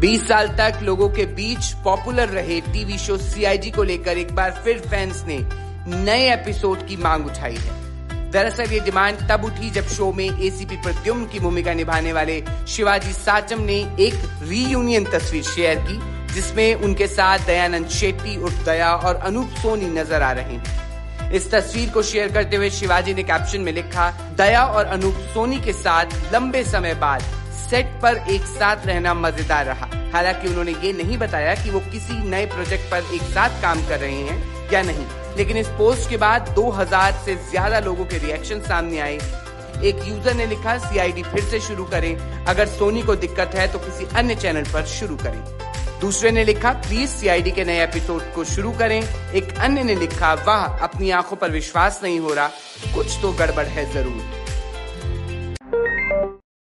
20 साल तक लोगों के बीच पॉपुलर रहे टीवी शो सीआईडी को लेकर एक बार फिर फैंस ने नए एपिसोड की मांग उठाई है। दरअसल ये डिमांड तब उठी जब शो में एसीपी प्रद्युम्न की भूमिका निभाने वाले शिवाजी साचम ने एक रीयूनियन तस्वीर शेयर की, जिसमें उनके साथ दयानंद शेट्टी, उर्फ़ दया और अनूप सोनी नज़र आ रहे हैं। इस तस्वीर को शेयर करते हुए शिवाजी ने कैप्शन में लिखा, दया और अनूप सोनी के साथ लंबे समय बाद सेट पर एक साथ रहना मज़ेदार रहा। हालाँकि उन्होंने ये नहीं बताया कि वो किसी नए प्रोजेक्ट पर एक साथ काम कर रहे हैं या नहीं। लेकिन इस पोस्ट के बाद 2000 से ज़्यादा लोगों के रिएक्शन सामने आए। एक यूज़र ने लिखा सीआईडी फिर से शुरू करें। अगर सोनी को दिक्कत है तो किसी अन्य चैनल पर शुरू करें। दूसरे ने लिखा प्लीज़ सीआईडी के नए एपिसोड को शुरू करें। एक अन्य ने लिखा, वाह, अपनी आँखों पर विश्वास नहीं हो रहा। कुछ तो गड़बड़ है ज़रूर।